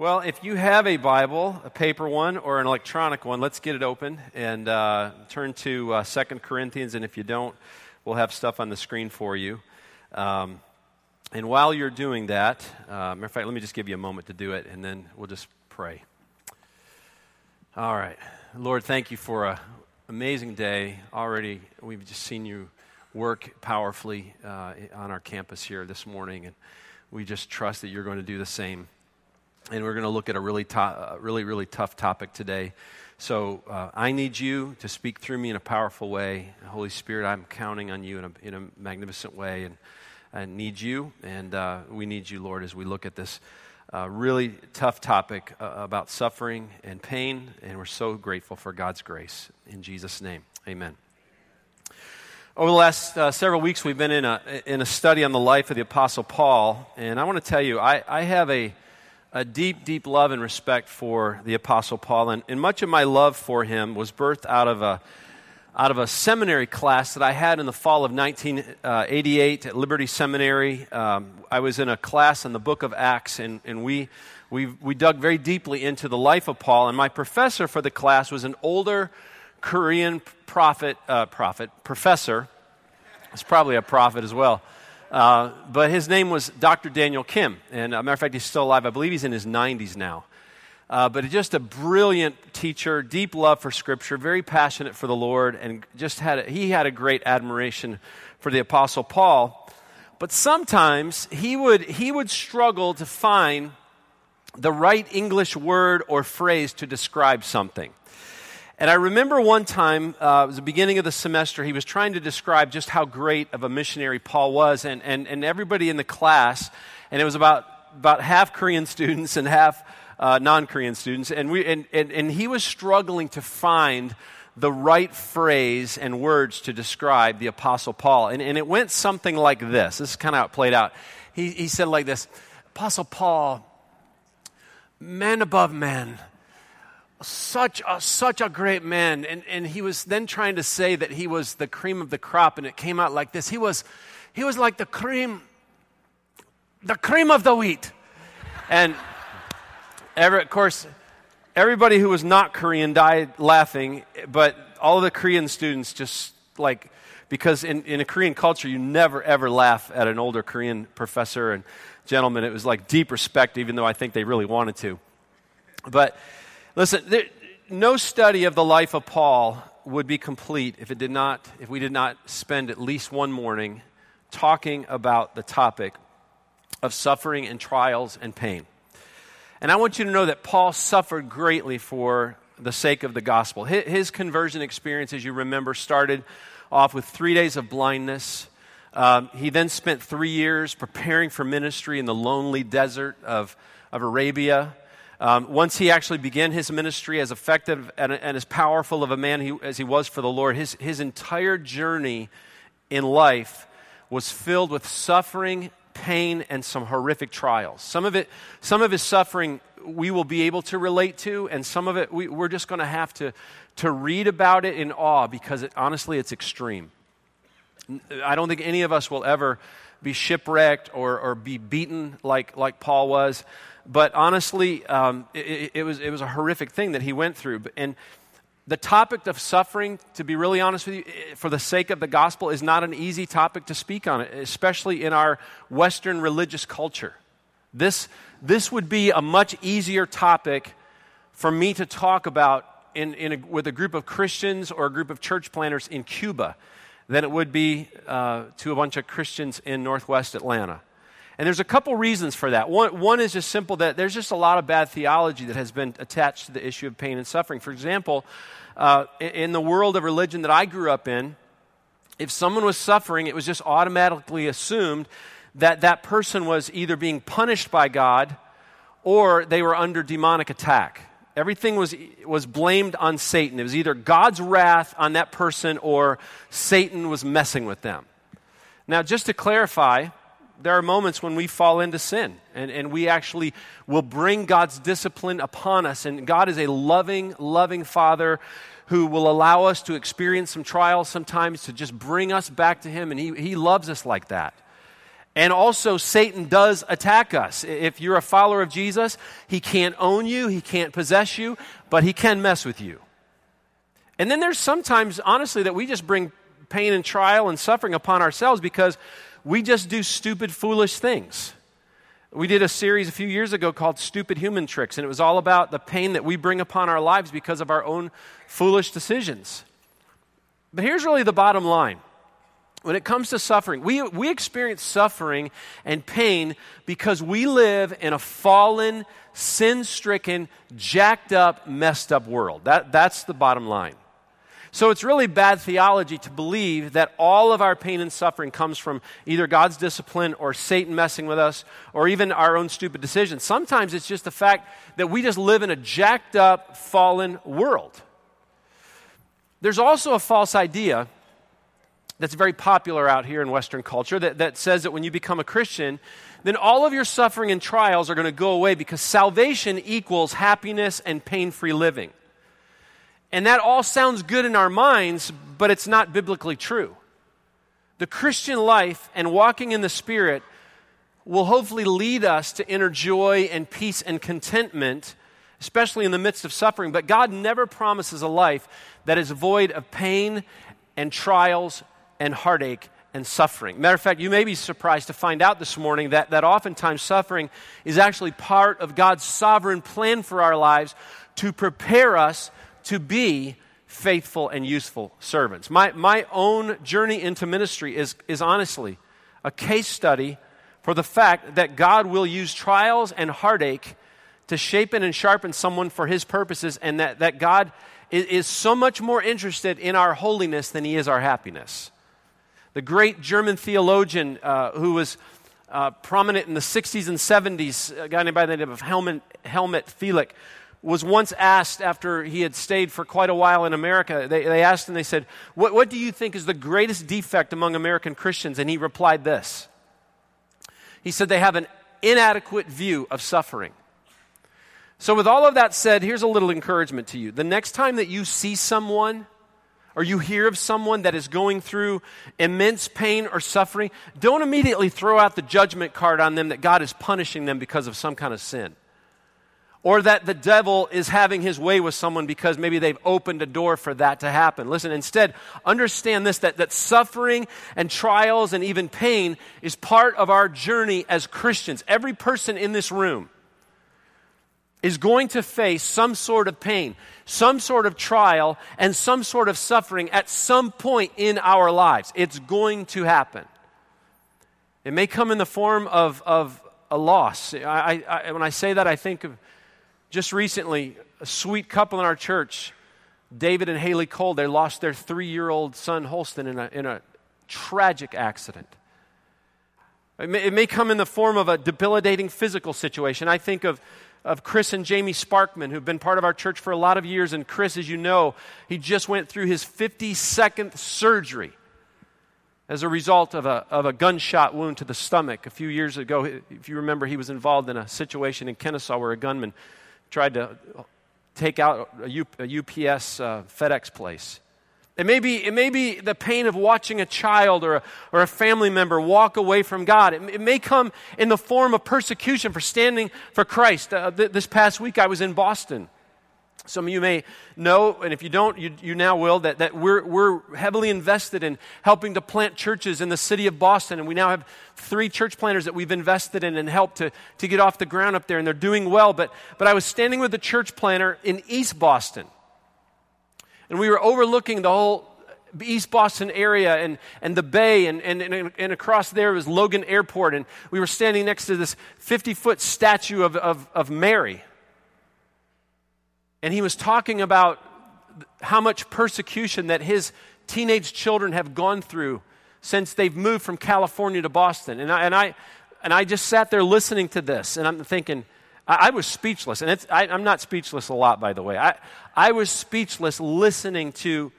Well, if you have a Bible, a paper one or an electronic one, let's get it open and uh, turn to uh, 2 Corinthians. And if you don't, we'll have stuff on the screen for you. Um, and while you're doing that, uh, matter of fact, let me just give you a moment to do it, and then we'll just pray. All right. Lord, thank you for an amazing day. Already, we've just seen you work powerfully uh, on our campus here this morning, and we just trust that you're going to do the same and we're going to look at a really, to- uh, really, really tough topic today. So uh, I need you to speak through me in a powerful way. Holy Spirit, I'm counting on you in a, in a magnificent way, and I need you, and uh, we need you, Lord, as we look at this uh, really tough topic uh, about suffering and pain. And we're so grateful for God's grace. In Jesus' name, Amen. Over the last uh, several weeks, we've been in a, in a study on the life of the Apostle Paul, and I want to tell you, I, I have a a deep, deep love and respect for the Apostle Paul. And, and much of my love for him was birthed out of a, out of a seminary class that I had in the fall of 1988 at Liberty Seminary. Um, I was in a class on the book of Acts, and, and we, we, we dug very deeply into the life of Paul. And my professor for the class was an older Korean prophet, uh, prophet professor. It's probably a prophet as well. Uh, but his name was Dr. Daniel Kim. And, a uh, matter of fact, he's still alive. I believe he's in his 90s now. Uh, but just a brilliant teacher, deep love for Scripture, very passionate for the Lord, and just had a, he had a great admiration for the Apostle Paul. But sometimes he would, he would struggle to find the right English word or phrase to describe something. And I remember one time, uh, it was the beginning of the semester, he was trying to describe just how great of a missionary Paul was. And, and, and everybody in the class, and it was about, about half Korean students and half uh, non Korean students, and, we, and, and, and he was struggling to find the right phrase and words to describe the Apostle Paul. And, and it went something like this. This is kind of how it played out. He, he said like this Apostle Paul, man above man such a, such a great man. And, and he was then trying to say that he was the cream of the crop, and it came out like this. He was, he was like the cream, the cream of the wheat. And of course, everybody who was not Korean died laughing, but all the Korean students just like, because in, in a Korean culture, you never ever laugh at an older Korean professor and gentleman. It was like deep respect, even though I think they really wanted to. But Listen, there, no study of the life of Paul would be complete if it did not if we did not spend at least one morning talking about the topic of suffering and trials and pain. And I want you to know that Paul suffered greatly for the sake of the gospel. His, conversion experience, as you remember, started off with three days of blindness. Um, he then spent three years preparing for ministry in the lonely desert of, of Arabia. Um, once he actually began his ministry as effective and, and as powerful of a man he, as he was for the Lord, his, his entire journey in life was filled with suffering, pain, and some horrific trials. Some of it, some of his suffering we will be able to relate to, and some of it we, we're just going to have to to read about it in awe because it, honestly, it's extreme. I don't think any of us will ever be shipwrecked or, or be beaten like, like Paul was but honestly, um, it, it, was, it was a horrific thing that he went through. And the topic of suffering, to be really honest with you, for the sake of the gospel, is not an easy topic to speak on, especially in our Western religious culture. This, this would be a much easier topic for me to talk about in, in a, with a group of Christians or a group of church planners in Cuba than it would be uh, to a bunch of Christians in Northwest Atlanta. And there's a couple reasons for that. One, one is just simple that there's just a lot of bad theology that has been attached to the issue of pain and suffering. For example, uh, in the world of religion that I grew up in, if someone was suffering, it was just automatically assumed that that person was either being punished by God or they were under demonic attack. Everything was, was blamed on Satan. It was either God's wrath on that person or Satan was messing with them. Now, just to clarify, there are moments when we fall into sin and, and we actually will bring God's discipline upon us. And God is a loving, loving Father who will allow us to experience some trials sometimes to just bring us back to Him. And He, he loves us like that. And also, Satan does attack us. If you're a follower of Jesus, he can't own you, he can't possess you, but he can mess with you. And then there's sometimes, honestly, that we just bring pain and trial and suffering upon ourselves because we just do stupid, foolish things. We did a series a few years ago called Stupid Human Tricks, and it was all about the pain that we bring upon our lives because of our own foolish decisions. But here's really the bottom line when it comes to suffering, we, we experience suffering and pain because we live in a fallen, sin stricken, jacked up, messed up world. That, that's the bottom line. So it's really bad theology to believe that all of our pain and suffering comes from either God's discipline or Satan messing with us or even our own stupid decisions. Sometimes it's just the fact that we just live in a jacked up, fallen world. There's also a false idea that's very popular out here in Western culture that, that says that when you become a Christian, then all of your suffering and trials are going to go away because salvation equals happiness and pain free living. And that all sounds good in our minds, but it's not biblically true. The Christian life and walking in the Spirit will hopefully lead us to inner joy and peace and contentment, especially in the midst of suffering. But God never promises a life that is void of pain and trials and heartache and suffering. Matter of fact, you may be surprised to find out this morning that, that oftentimes suffering is actually part of God's sovereign plan for our lives to prepare us to be faithful and useful servants. My, my own journey into ministry is, is honestly a case study for the fact that God will use trials and heartache to shape and sharpen someone for his purposes, and that, that God is, is so much more interested in our holiness than he is our happiness. The great German theologian uh, who was uh, prominent in the 60s and 70s, a guy named by the name of Helmut, Helmut Thielicke, was once asked after he had stayed for quite a while in America, they, they asked him, they said, what, what do you think is the greatest defect among American Christians? And he replied this He said, they have an inadequate view of suffering. So, with all of that said, here's a little encouragement to you. The next time that you see someone or you hear of someone that is going through immense pain or suffering, don't immediately throw out the judgment card on them that God is punishing them because of some kind of sin. Or that the devil is having his way with someone because maybe they've opened a door for that to happen. Listen, instead, understand this that, that suffering and trials and even pain is part of our journey as Christians. Every person in this room is going to face some sort of pain, some sort of trial, and some sort of suffering at some point in our lives. It's going to happen. It may come in the form of, of a loss. I, I, when I say that, I think of just recently a sweet couple in our church, David and Haley Cole. They lost their three year old son, Holston, in a, in a tragic accident. It may, it may come in the form of a debilitating physical situation. I think of of Chris and Jamie Sparkman, who've been part of our church for a lot of years. And Chris, as you know, he just went through his 52nd surgery as a result of a, of a gunshot wound to the stomach. A few years ago, if you remember, he was involved in a situation in Kennesaw where a gunman tried to take out a, U, a UPS uh, FedEx place. It may, be, it may be the pain of watching a child or a, or a family member walk away from God. It, it may come in the form of persecution for standing for Christ. Uh, th- this past week I was in Boston. Some of you may know, and if you don't, you, you now will, that, that we're, we're heavily invested in helping to plant churches in the city of Boston. And we now have three church planters that we've invested in and helped to, to get off the ground up there, and they're doing well. But, but I was standing with the church planter in East Boston and we were overlooking the whole East Boston area and, and the bay, and, and, and, across there was Logan Airport, and we were standing next to this 50 foot statue of, of, of Mary. And he was talking about how much persecution that his teenage children have gone through since they've moved from California to Boston. And I, and I, and I just sat there listening to this, and I'm thinking, I, I was speechless. And I, am not speechless a lot, by the way. I, I was speechless listening to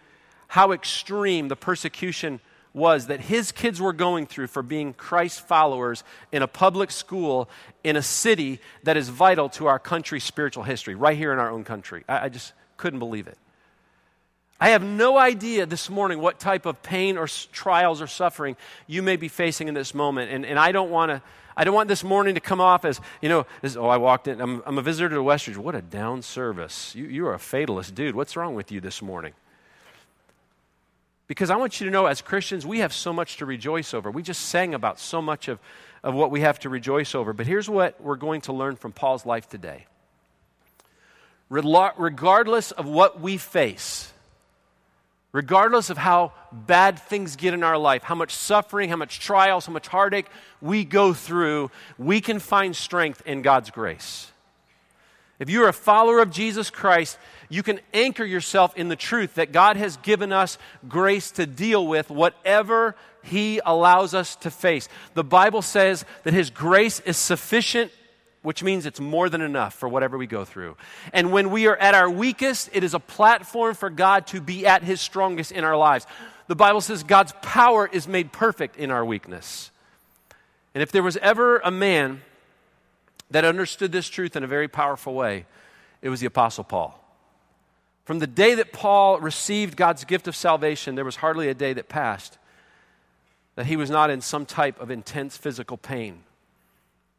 how extreme the persecution was that his kids were going through for being Christ followers in a public school in a city that is vital to our country's spiritual history, right here in our own country. I, I just couldn't believe it. I have no idea this morning what type of pain or trials or suffering you may be facing in this moment. And, and I don't want to. I don't want this morning to come off as, you know, as, oh, I walked in, I'm, I'm a visitor to Westridge. What a down service. You, you are a fatalist dude. What's wrong with you this morning? Because I want you to know, as Christians, we have so much to rejoice over. We just sang about so much of, of what we have to rejoice over. But here's what we're going to learn from Paul's life today. Regardless of what we face, regardless of how bad things get in our life, how much suffering, how much trials, how much heartache we go through, we can find strength in God's grace. If you are a follower of Jesus Christ, you can anchor yourself in the truth that God has given us grace to deal with whatever He allows us to face. The Bible says that His grace is sufficient, which means it's more than enough for whatever we go through. And when we are at our weakest, it is a platform for God to be at His strongest in our lives. The Bible says God's power is made perfect in our weakness. And if there was ever a man that understood this truth in a very powerful way, it was the Apostle Paul. From the day that Paul received God's gift of salvation, there was hardly a day that passed that he was not in some type of intense physical pain,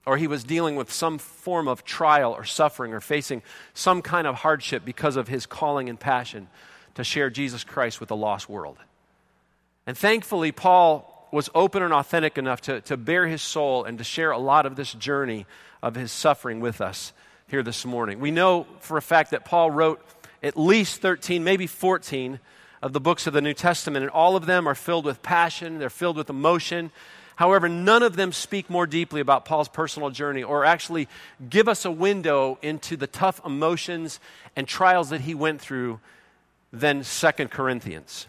or he was dealing with some form of trial or suffering, or facing some kind of hardship because of his calling and passion to share Jesus Christ with the lost world. And thankfully, Paul was open and authentic enough to, to bare his soul and to share a lot of this journey of his suffering with us here this morning. We know for a fact that Paul wrote at least 13, maybe 14 of the books of the New Testament, and all of them are filled with passion, they're filled with emotion. However, none of them speak more deeply about Paul's personal journey or actually give us a window into the tough emotions and trials that he went through than Second Corinthians.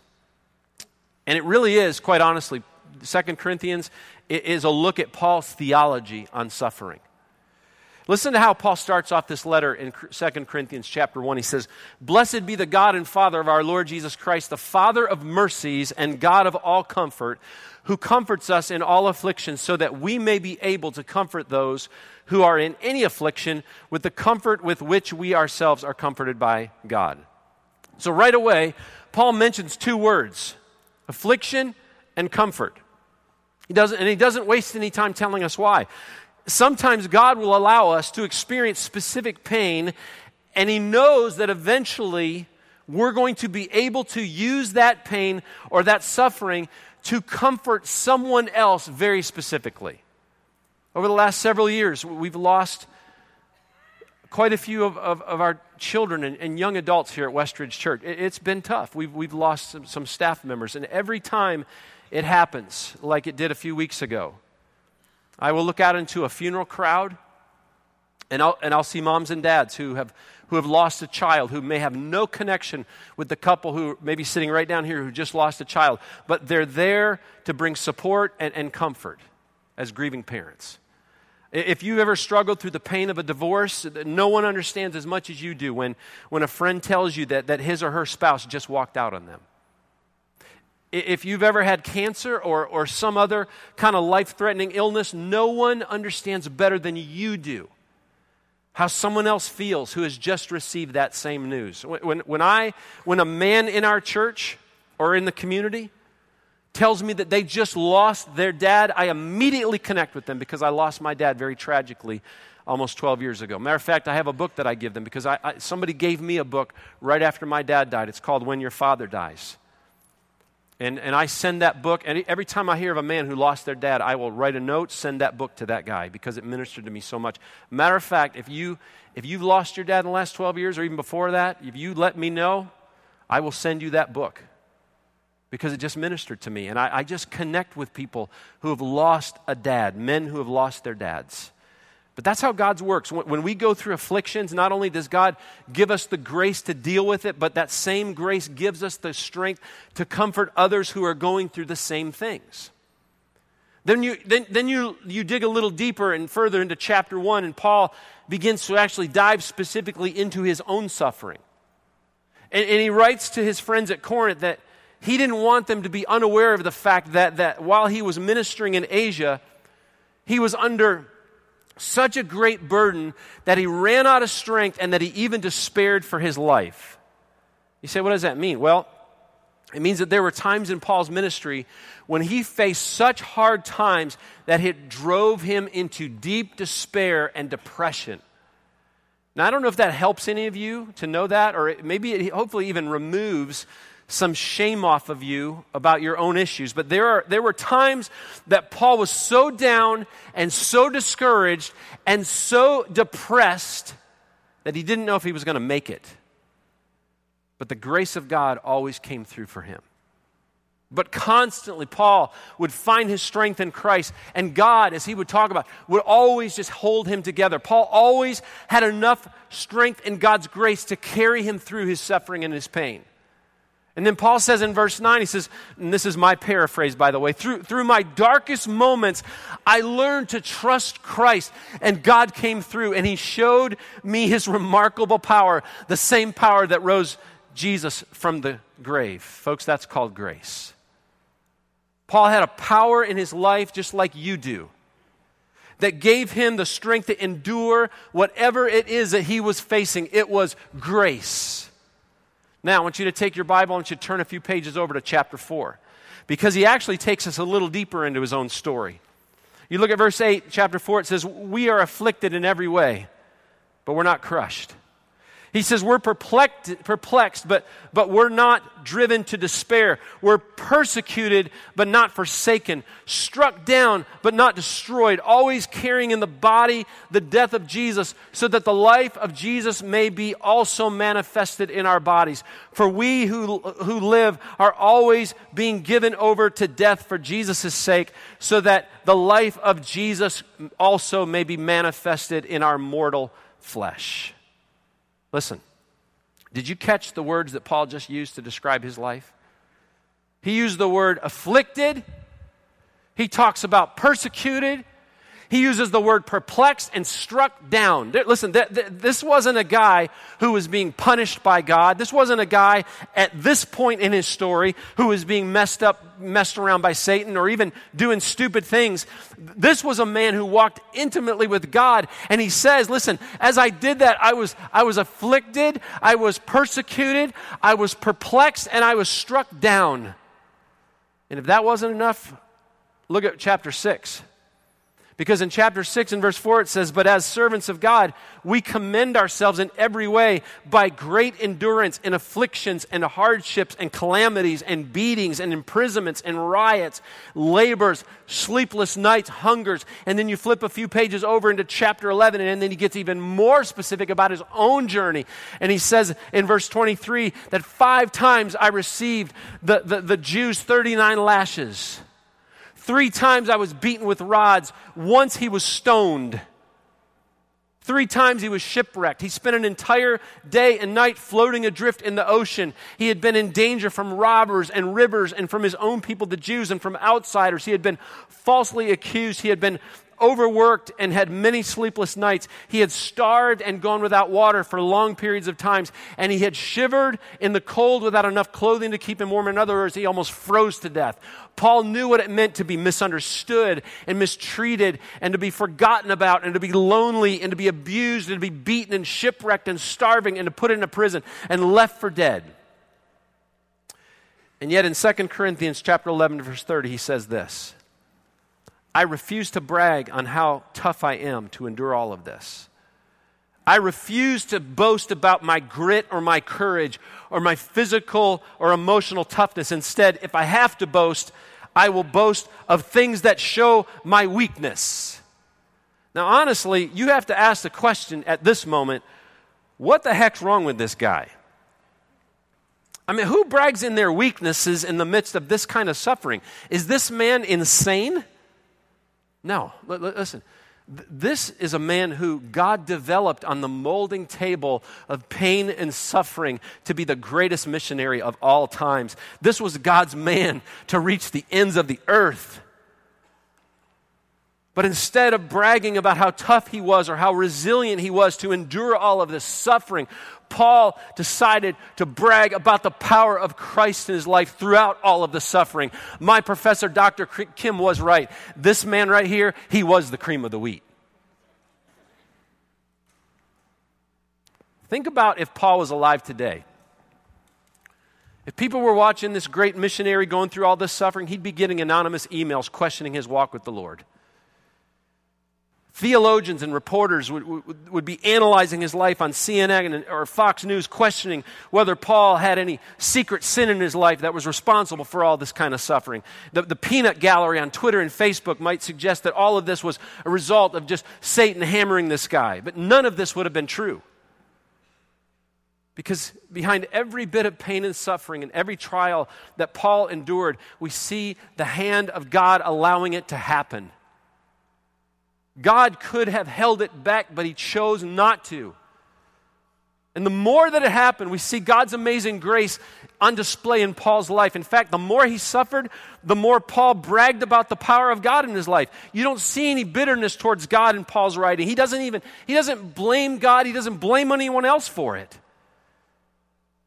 And it really is, quite honestly, Second Corinthians is a look at Paul's theology on suffering. Listen to how Paul starts off this letter in 2 Corinthians chapter 1. He says, Blessed be the God and Father of our Lord Jesus Christ, the Father of mercies and God of all comfort, who comforts us in all affliction, so that we may be able to comfort those who are in any affliction with the comfort with which we ourselves are comforted by God. So, right away, Paul mentions two words affliction and comfort. He doesn't, and he doesn't waste any time telling us why sometimes God will allow us to experience specific pain, and He knows that eventually we're going to be able to use that pain or that suffering to comfort someone else very specifically. Over the last several years, we've lost quite a few of, of, of our children and, and, young adults here at Westridge Church. It, has been tough. We've, we've lost some, some staff members, and every time it happens, like it did a few weeks ago, I will look out into a funeral crowd and I'll, and I'll see moms and dads who have, who have lost a child, who may have no connection with the couple who may be sitting right down here who just lost a child, but they're there to bring support and, and comfort as grieving parents. If you've ever struggled through the pain of a divorce, no one understands as much as you do when, when a friend tells you that, that his or her spouse just walked out on them if you've ever had cancer or, or some other kind of life threatening illness, no one understands better than you do how someone else feels who has just received that same news. When, when, I, when a man in our church or in the community tells me that they just lost their dad, I immediately connect with them because I lost my dad very tragically almost 12 years ago. Matter of fact, I have a book that I give them because I, I, somebody gave me a book right after my dad died. It's called When Your Father Dies. And, and I send that book, and every time I hear of a man who lost their dad, I will write a note, send that book to that guy because it ministered to me so much. Matter of fact, if, you, if you've lost your dad in the last 12 years or even before that, if you let me know, I will send you that book because it just ministered to me. And I, I just connect with people who have lost a dad, men who have lost their dads. But that's how God's works. When we go through afflictions, not only does God give us the grace to deal with it, but that same grace gives us the strength to comfort others who are going through the same things. Then you, then, then you, you dig a little deeper and further into chapter 1, and Paul begins to actually dive specifically into his own suffering. And, and he writes to his friends at Corinth that he didn't want them to be unaware of the fact that, that while he was ministering in Asia, he was under such a great burden that he ran out of strength and that he even despaired for his life. You say, what does that mean? Well, It means that there were times in Paul's ministry when he faced such hard times that it drove him into deep despair and depression. Now, I don't know if that helps any of you to know that, or maybe it hopefully even removes some shame off of you about your own issues. But there, are, there were times that Paul was so down and so discouraged and so depressed that he didn't know if he was going to make it. But the grace of God always came through for him. But constantly, Paul would find his strength in Christ, and God, as he would talk about, would always just hold him together. Paul always had enough strength in God's grace to carry him through his suffering and his pain. And then Paul says in verse 9, he says, and this is my paraphrase, by the way, through, through my darkest moments, I learned to trust Christ, and God came through, and he showed me his remarkable power, the same power that rose Jesus from the grave. Folks, that's called grace. Paul had a power in his life just like you do that gave him the strength to endure whatever it is that he was facing. It was grace. Now, I want you to take your Bible, and you turn a few pages over to chapter 4 because he actually takes us a little deeper into his own story. You look at verse 8, chapter 4, it says, We are afflicted in every way, but we're not crushed. He says we're perplexed, perplexed but, but we're not driven to despair. We're persecuted, but not forsaken. Struck down, but not destroyed. Always carrying in the body the death of Jesus, so that the life of Jesus may be also manifested in our bodies. For we who, who live are always being given over to death for Jesus' sake, so that the life of Jesus also may be manifested in our mortal flesh. Listen, did you catch the words that Paul just used to describe his life? He used the word afflicted. He talks about persecuted. He uses the word perplexed and struck down. Listen, th- th- this wasn't a guy who was being punished by God. This wasn't a guy at this point in his story who was being messed up, messed around by Satan or even doing stupid things. This was a man who walked intimately with God. And he says, listen, as I did that, I was, I was afflicted, I was persecuted, I was perplexed, and I was struck down. And if that wasn't enough, look at chapter 6. Because in chapter 6 and verse 4 it says, But as servants of God, we commend ourselves in every way by great endurance in afflictions and hardships and calamities and beatings and imprisonments and riots, labors, sleepless nights, hungers. And then you flip a few pages over into chapter 11, and then he gets even more specific about his own journey. And he says in verse 23 that five times I received the, the, the Jews 39 lashes. Three times I was beaten with rods. Once he was stoned. Three times he was shipwrecked. He spent an entire day and night floating adrift in the ocean. He had been in danger from robbers and rivers and from his own people, the Jews, and from outsiders. He had been falsely accused. He had been overworked and had many sleepless nights. He had starved and gone without water for long periods of times. And he had shivered in the cold without enough clothing to keep him warm. In other words, he almost froze to death. Paul knew what it meant to be misunderstood and mistreated and to be forgotten about and to be lonely and to be abused and to be beaten and shipwrecked and starving and to put in a prison and left for dead. And yet in 2 Corinthians chapter 11 verse 30 he says this. I refuse to brag on how tough I am to endure all of this. I refuse to boast about my grit or my courage or my physical or emotional toughness. Instead, if I have to boast, I will boast of things that show my weakness. Now, honestly, you have to ask the question at this moment what the heck's wrong with this guy? I mean, who brags in their weaknesses in the midst of this kind of suffering? Is this man insane? No, listen. This is a man who God developed on the molding table of pain and suffering to be the greatest missionary of all times. This was God's man to reach the ends of the earth. But instead of bragging about how tough he was or how resilient he was to endure all of this suffering, Paul decided to brag about the power of Christ in his life throughout all of the suffering. My professor, Dr. Kim, was right. This man right here, he was the cream of the wheat. Think about if Paul was alive today. If people were watching this great missionary going through all this suffering, he'd be getting anonymous emails questioning his walk with the Lord. Theologians and reporters would, would, would, be analyzing his life on CNN or Fox News, questioning whether Paul had any secret sin in his life that was responsible for all this kind of suffering. The, the peanut gallery on Twitter and Facebook might suggest that all of this was a result of just Satan hammering this guy, but none of this would have been true. Because behind every bit of pain and suffering and every trial that Paul endured, we see the hand of God allowing it to happen. God could have held it back, but he chose not to. And the more that it happened, we see God's amazing grace on display in Paul's life. In fact, the more he suffered, the more Paul bragged about the power of God in his life. You don't see any bitterness towards God in Paul's writing. He doesn't even he doesn't blame God, he doesn't blame anyone else for it.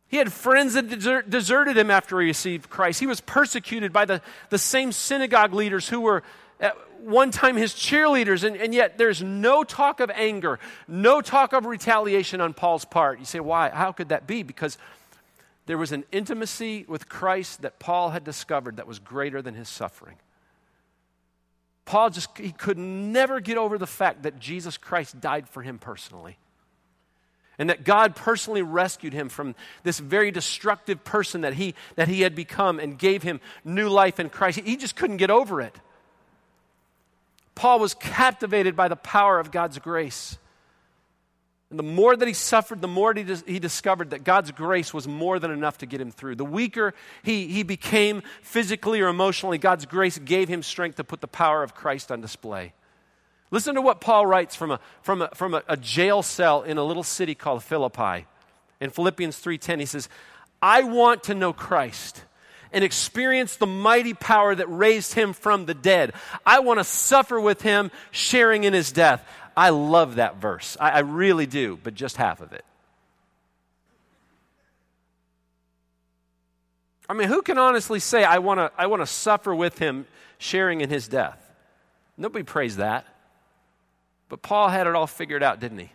He had friends that desert, deserted him after he received Christ. He was persecuted by the, the same synagogue leaders who were at one time his cheerleaders, and, and yet there's no talk of anger, no talk of retaliation on Paul's part. You say, why? How could that be? Because there was an intimacy with Christ that Paul had discovered that was greater than his suffering. Paul just, he could never get over the fact that Jesus Christ died for him personally. And that God personally rescued him from this very destructive person that he, that he had become and gave him new life in Christ. He just couldn't get over it. Paul was captivated by the power of God's grace. And the more that he suffered, the more he, he discovered that God's grace was more than enough to get him through. The weaker he, he became physically or emotionally, God's grace gave him strength to put the power of Christ on display. Listen to what Paul writes from a, from a, from a, a jail cell in a little city called Philippi. In Philippians 3:10, he says, I want to know Christ and experience the mighty power that raised him from the dead. I want to suffer with him, sharing in his death. I love that verse. I, I really do, but just half of it. I mean, who can honestly say, I want to I wanna suffer with him, sharing in his death? Nobody prays that. But Paul had it all figured out, didn't he?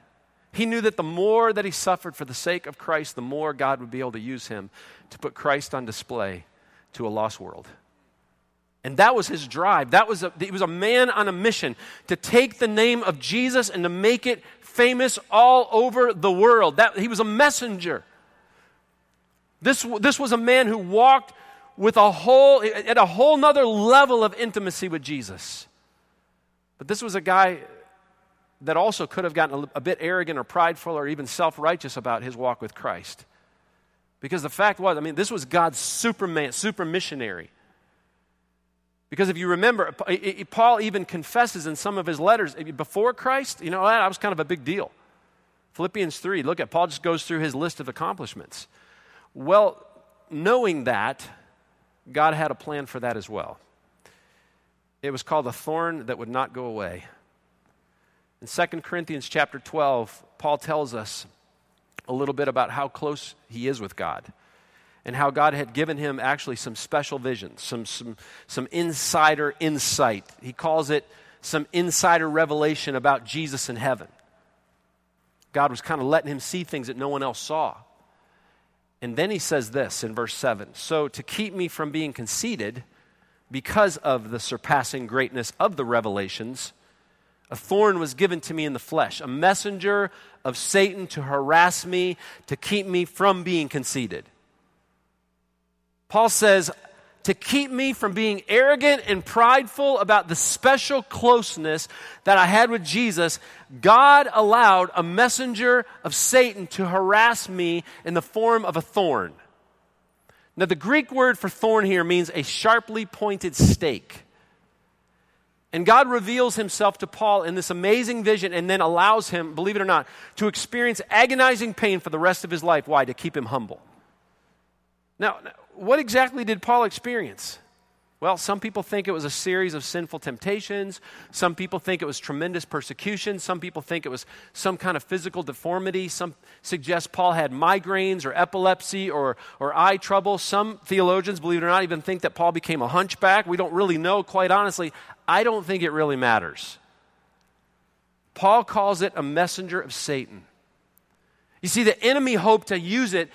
He knew that the more that he suffered for the sake of Christ, the more God would be able to use him to put Christ on display to a lost world. And that was his drive. That was a, he was a man on a mission to take the name of Jesus and to make it famous all over the world. That, he was a messenger. This, this was a man who walked with a whole, at a whole nother level of intimacy with Jesus. But this was a guy that also could have gotten a, a bit arrogant or prideful or even self righteous about his walk with Christ. Because the fact was, I mean, this was God's superman, super missionary. Because if you remember, Paul even confesses in some of his letters before Christ, you know, that was kind of a big deal. Philippians 3, look at Paul just goes through his list of accomplishments. Well, knowing that, God had a plan for that as well. It was called a thorn that would not go away. In 2 Corinthians chapter 12, Paul tells us a little bit about how close he is with God and how God had given him actually some special visions, some, some, some insider insight. He calls it some insider revelation about Jesus in heaven. God was kind of letting him see things that no one else saw. And then he says this in verse 7 So, to keep me from being conceited, because of the surpassing greatness of the revelations, a thorn was given to me in the flesh, a messenger of Satan to harass me, to keep me from being conceited. Paul says, to keep me from being arrogant and prideful about the special closeness that I had with Jesus, God allowed a messenger of Satan to harass me in the form of a thorn. Now, the Greek word for thorn here means a sharply pointed stake. And God reveals himself to Paul in this amazing vision and then allows him, believe it or not, to experience agonizing pain for the rest of his life. Why? To keep him humble. Now, what exactly did Paul experience? Well, some people think it was a series of sinful temptations. Some people think it was tremendous persecution. Some people think it was some kind of physical deformity. Some suggest Paul had migraines or epilepsy or, or eye trouble. Some theologians, believe it or not, even think that Paul became a hunchback. We don't really know, quite honestly. I don't think it really matters. Paul calls it a messenger of Satan. You see, the enemy hoped to use it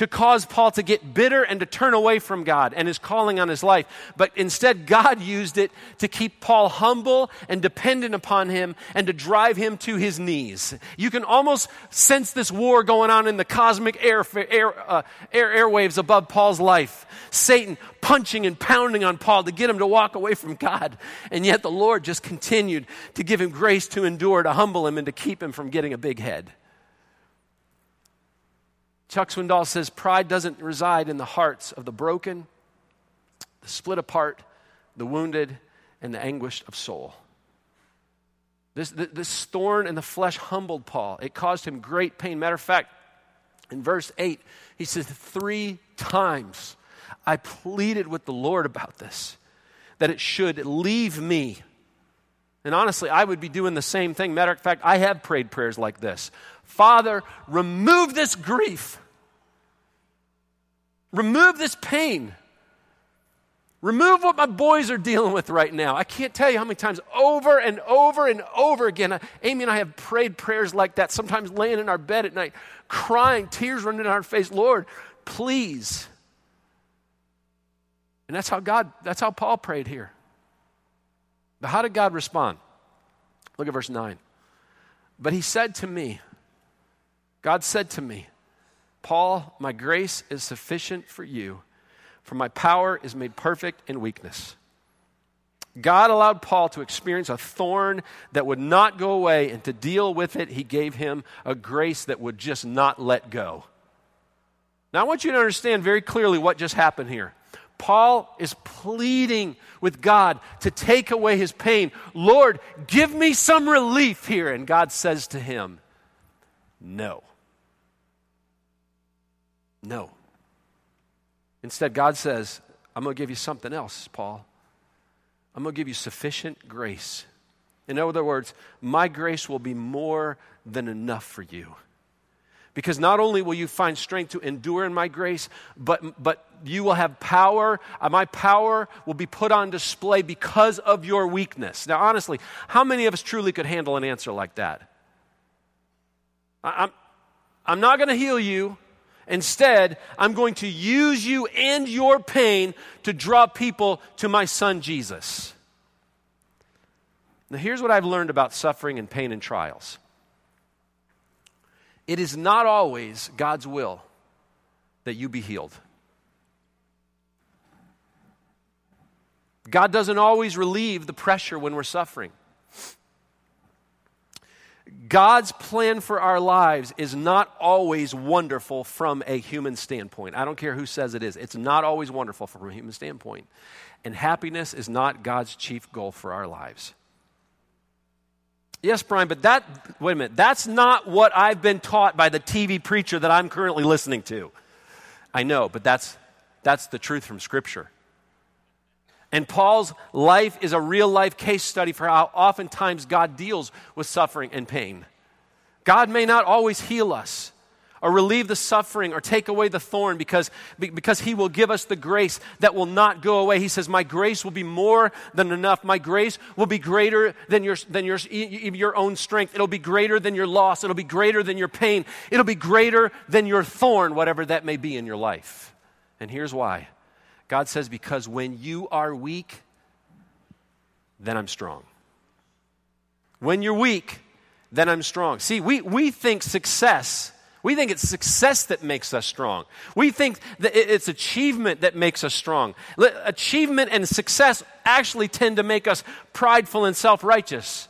to cause Paul to get bitter and to turn away from God and his calling on his life. But instead, God used it to keep Paul humble and dependent upon him and to drive him to his knees. You can almost sense this war going on in the cosmic air, air, uh, air airwaves above Paul's life. Satan punching and pounding on Paul to get him to walk away from God. And yet the Lord just continued to give him grace to endure, to humble him, and to keep him from getting a big head. Chuck Swindoll says pride doesn't reside in the hearts of the broken, the split apart, the wounded, and the anguished of soul. This, this thorn in the flesh humbled Paul. It caused him great pain. Matter of fact, in verse 8, he says, Three times I pleaded with the Lord about this, that it should leave me. And honestly, I would be doing the same thing. Matter of fact, I have prayed prayers like this Father, remove this grief. Remove this pain. Remove what my boys are dealing with right now. I can't tell you how many times over and over and over again, Amy and I have prayed prayers like that, sometimes laying in our bed at night, crying, tears running down our face. Lord, please. And that's how God, that's how Paul prayed here. But how did God respond? Look at verse 9. But he said to me, God said to me, Paul, my grace is sufficient for you, for my power is made perfect in weakness. God allowed Paul to experience a thorn that would not go away, and to deal with it, he gave him a grace that would just not let go. Now, I want you to understand very clearly what just happened here. Paul is pleading with God to take away his pain. Lord, give me some relief here. And God says to him, No. No. Instead, God says, I'm going to give you something else, Paul. I'm going to give you sufficient grace. In other words, my grace will be more than enough for you. Because not only will you find strength to endure in my grace, but, but you will have power. Uh, my power will be put on display because of your weakness. Now, honestly, how many of us truly could handle an answer like that? I'm, I'm not going to heal you. Instead, I'm going to use you and your pain to draw people to my son Jesus. Now, here's what I've learned about suffering and pain and trials it is not always God's will that you be healed. God doesn't always relieve the pressure when we're suffering. God's plan for our lives is not always wonderful from a human standpoint. I don't care who says it is. It's not always wonderful from a human standpoint. And happiness is not God's chief goal for our lives. Yes, Brian, but that, wait a minute, that's not what I've been taught by the TV preacher that I'm currently listening to. I know, but that's, that's the truth from Scripture. And Paul's life is a real life case study for how oftentimes God deals with suffering and pain. God may not always heal us or relieve the suffering or take away the thorn because, because he will give us the grace that will not go away. He says, My grace will be more than enough. My grace will be greater than your, than your, your own strength. It'll be greater than your loss. It'll be greater than your pain. It'll be greater than your thorn, whatever that may be in your life. And here's why God says, Because when you are weak, then I'm strong. When you're weak, then I'm strong. See, we, we think success, we think it's success that makes us strong. We think that it's achievement that makes us strong. Achievement and success actually tend to make us prideful and self righteous.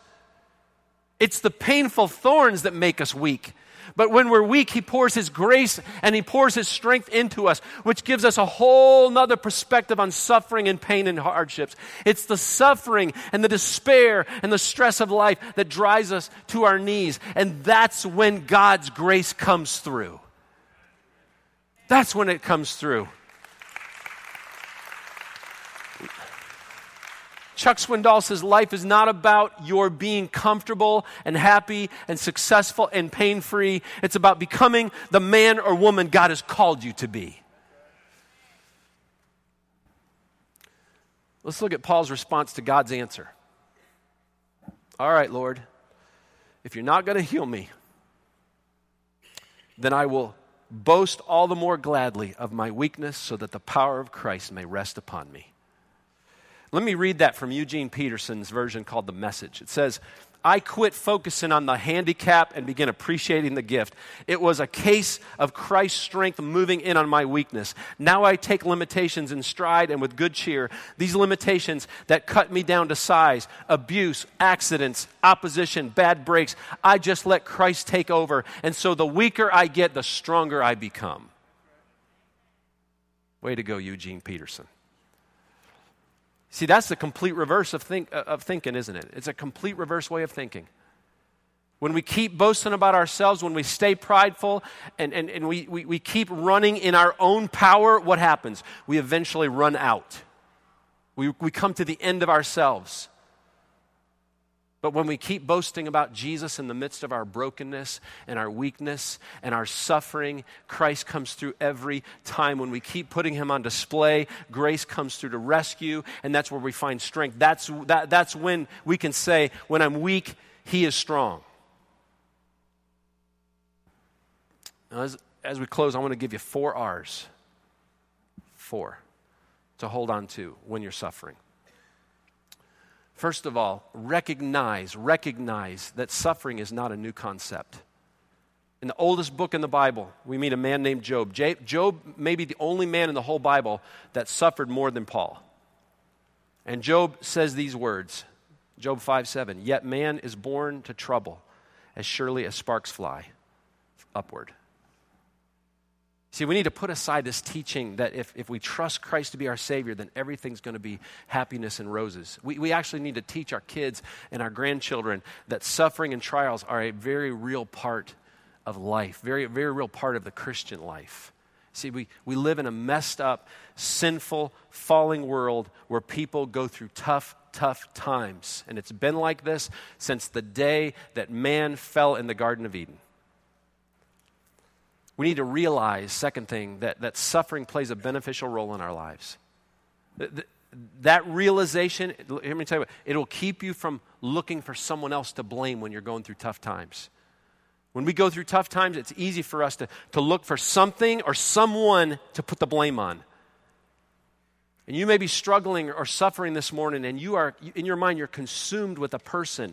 It's the painful thorns that make us weak. But when we're weak, He pours His grace and He pours His strength into us, which gives us a whole nother perspective on suffering and pain and hardships. It's the suffering and the despair and the stress of life that drives us to our knees. And that's when God's grace comes through. That's when it comes through. Chuck Swindoll says life is not about your being comfortable and happy and successful and pain free. It's about becoming the man or woman God has called you to be. Let's look at Paul's response to God's answer. All right, Lord, if you're not going to heal me, then I will boast all the more gladly of my weakness so that the power of Christ may rest upon me. Let me read that from Eugene Peterson's version called The Message. It says, I quit focusing on the handicap and began appreciating the gift. It was a case of Christ's strength moving in on my weakness. Now I take limitations in stride and with good cheer. These limitations that cut me down to size, abuse, accidents, opposition, bad breaks, I just let Christ take over. And so the weaker I get, the stronger I become. Way to go, Eugene Peterson. See, that's the complete reverse of, think, uh, of thinking, isn't it? It's a complete reverse way of thinking. When we keep boasting about ourselves, when we stay prideful, and, and, and we, we, we keep running in our own power, what happens? We eventually run out. We, we come to the end of ourselves. But when we keep boasting about Jesus in the midst of our brokenness and our weakness and our suffering, Christ comes through every time. When we keep putting him on display, grace comes through to rescue, and that's where we find strength. That's, that, that's when we can say, when I'm weak, he is strong. Now, as, as we close, I want to give you four R's. Four to hold on to when you're suffering. First of all, recognize, recognize that suffering is not a new concept. In the oldest book in the Bible, we meet a man named Job. Job may be the only man in the whole Bible that suffered more than Paul. And Job says these words Job 5 7 Yet man is born to trouble as surely as sparks fly upward. See, we need to put aside this teaching that if, if we trust Christ to be our Savior, then everything's going to be happiness and roses. We, we actually need to teach our kids and our grandchildren that suffering and trials are a very real part of life, very, very real part of the Christian life. See, we, we live in a messed up, sinful, falling world where people go through tough, tough times. And it's been like this since the day that man fell in the Garden of Eden we need to realize, second thing, that, that suffering plays a beneficial role in our lives. That realization, let me tell you, what, it'll keep you from looking for someone else to blame when you're going through tough times. When we go through tough times, it's easy for us to, to look for something or someone to put the blame on. And you may be struggling or suffering this morning, and you are, in your mind, you're consumed with a person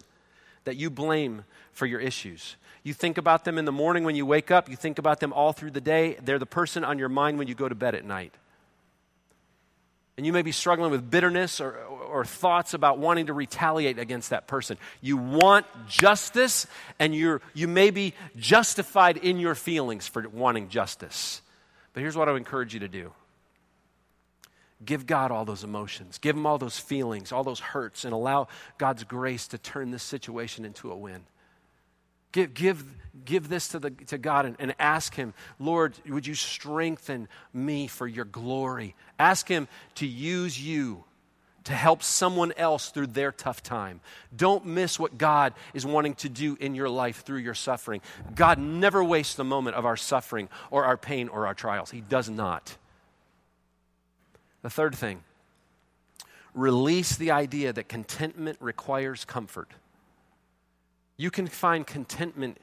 that you blame for your issues. You think about them in the morning when you wake up, you think about them all through the day. They're the person on your mind when you go to bed at night. And you may be struggling with bitterness or, or thoughts about wanting to retaliate against that person. You want justice, and you're, you may be justified in your feelings for wanting justice. But here's what I would encourage you to do give God all those emotions, give Him all those feelings, all those hurts, and allow God's grace to turn this situation into a win. Give, give, give this to, the, to God and, and ask Him, Lord, would you strengthen me for your glory? Ask Him to use you to help someone else through their tough time. Don't miss what God is wanting to do in your life through your suffering. God never wastes a moment of our suffering or our pain or our trials. He does not. The third thing release the idea that contentment requires comfort. You can find contentment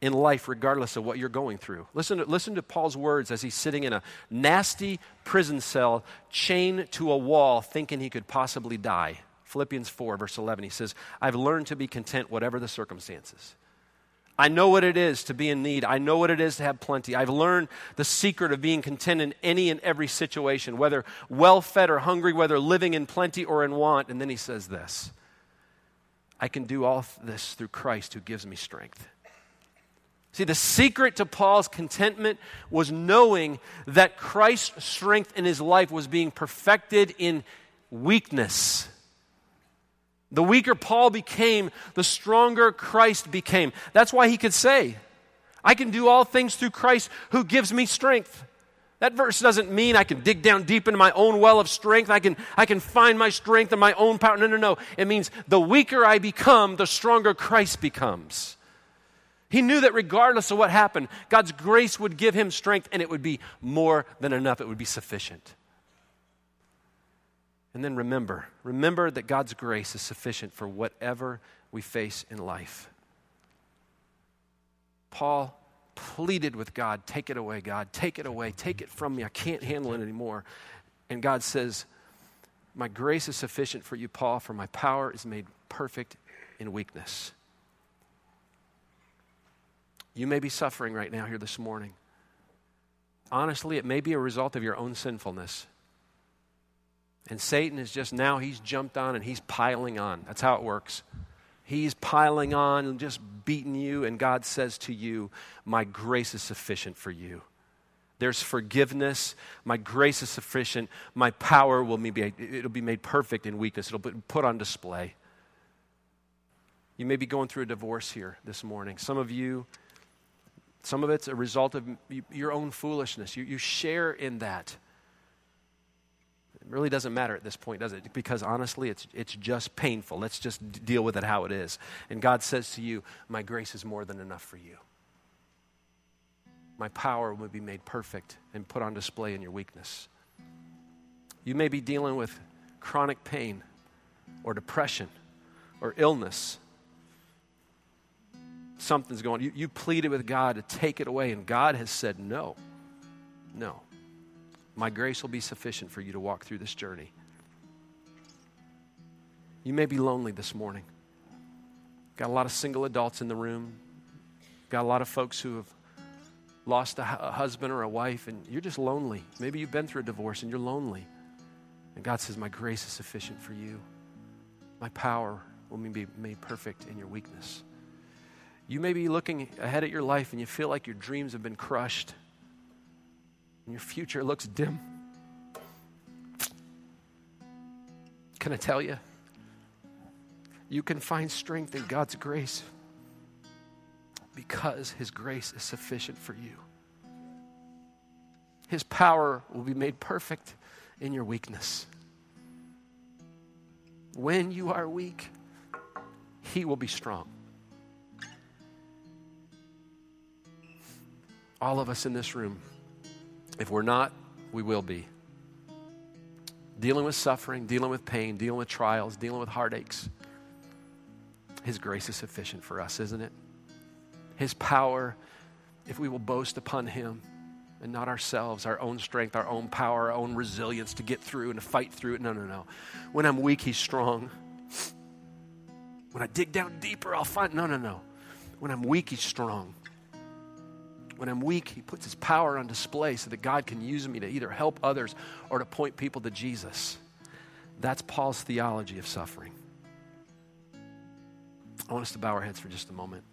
in life regardless of what you're going through. Listen to, listen to Paul's words as he's sitting in a nasty prison cell, chained to a wall, thinking he could possibly die. Philippians 4, verse 11, he says, I've learned to be content whatever the circumstances. I know what it is to be in need. I know what it is to have plenty. I've learned the secret of being content in any and every situation, whether well fed or hungry, whether living in plenty or in want. And then he says this I can do all this through Christ who gives me strength. See, the secret to Paul's contentment was knowing that Christ's strength in his life was being perfected in weakness. The weaker Paul became, the stronger Christ became. That's why he could say, I can do all things through Christ who gives me strength. That verse doesn't mean I can dig down deep into my own well of strength. I can, I can find my strength in my own power. No, no, no. It means the weaker I become, the stronger Christ becomes. He knew that regardless of what happened, God's grace would give him strength and it would be more than enough. It would be sufficient. And then remember, remember that God's grace is sufficient for whatever we face in life. Paul pleaded with God, Take it away, God, take it away, take it from me. I can't handle it anymore. And God says, My grace is sufficient for you, Paul, for my power is made perfect in weakness. You may be suffering right now here this morning. Honestly, it may be a result of your own sinfulness. And Satan is just now, he's jumped on and he's piling on. That's how it works. He's piling on and just beating you, and God says to you, My grace is sufficient for you. There's forgiveness. My grace is sufficient. My power will be, it'll be made perfect in weakness. It'll be put on display. You may be going through a divorce here this morning. Some of you, some of it's a result of your own foolishness. You, you share in that. Really doesn't matter at this point, does it? Because honestly, it's, it's just painful. Let's just deal with it how it is. And God says to you, My grace is more than enough for you. My power will be made perfect and put on display in your weakness. You may be dealing with chronic pain or depression or illness something's going you, you pleaded with God to take it away, and God has said, No, no. My grace will be sufficient for you to walk through this journey. You may be lonely this morning. Got a lot of single adults in the room. Got a lot of folks who have lost a, husband or a wife, and you're just lonely. Maybe you've been through a divorce and you're lonely. And God says, My grace is sufficient for you. My power will be made perfect in your weakness. You may be looking ahead at your life and you feel like your dreams have been crushed and your future looks dim. Can I tell you? You can find strength in God's grace because His grace is sufficient for you. His power will be made perfect in your weakness. When you are weak, He will be strong. All of us in this room, if we're not, we will be. Dealing with suffering, dealing with pain, dealing with trials, dealing with heartaches. His grace is sufficient for us, isn't it? His power, if we will boast upon Him and not ourselves, our own strength, our own power, our own resilience to get through and to fight through it. No, no, no. When I'm weak, He's strong. When I dig down deeper, I'll find. No, no, no. When I'm weak, He's strong. When I'm weak, He puts His power on display so that God can use me to either help others or to point people to Jesus. That's Paul's theology of suffering. I want us to bow our heads for just a moment.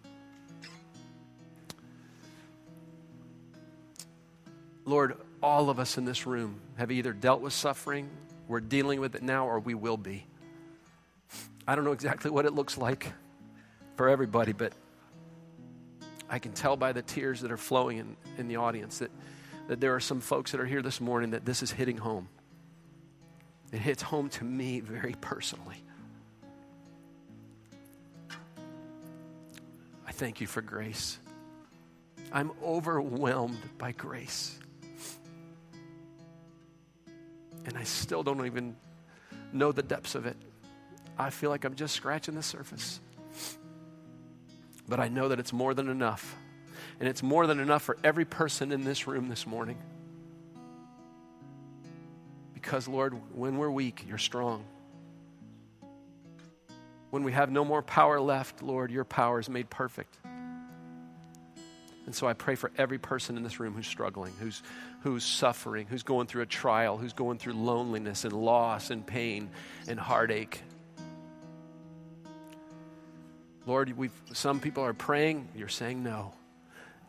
Lord, all of us in this room have either dealt with suffering, we're dealing with it now, or we will be. I don't know exactly what it looks like for everybody, but I can tell by the tears that are flowing in, in the audience that, that there are some folks that are here this morning that this is hitting home. It hits home to me very personally. I thank you for grace. I'm overwhelmed by grace. And I still don't even know the depths of it. I feel like I'm just scratching the surface. But I know that it's more than enough. And it's more than enough for every person in this room this morning. Because, Lord, when we're weak, you're strong. When we have no more power left, Lord, your power is made perfect. And so I pray for every person in this room who's struggling, who's, who's suffering, who's going through a trial, who's going through loneliness and loss and pain and heartache. Lord, we've, some people are praying, you're saying no.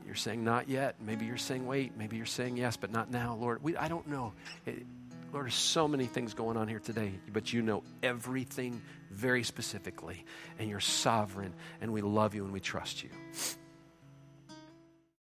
You're saying not yet. Maybe you're saying wait. Maybe you're saying yes, but not now. Lord, we, I don't know. It, Lord, there's so many things going on here today, but you know everything very specifically, and you're sovereign, and we love you and we trust you.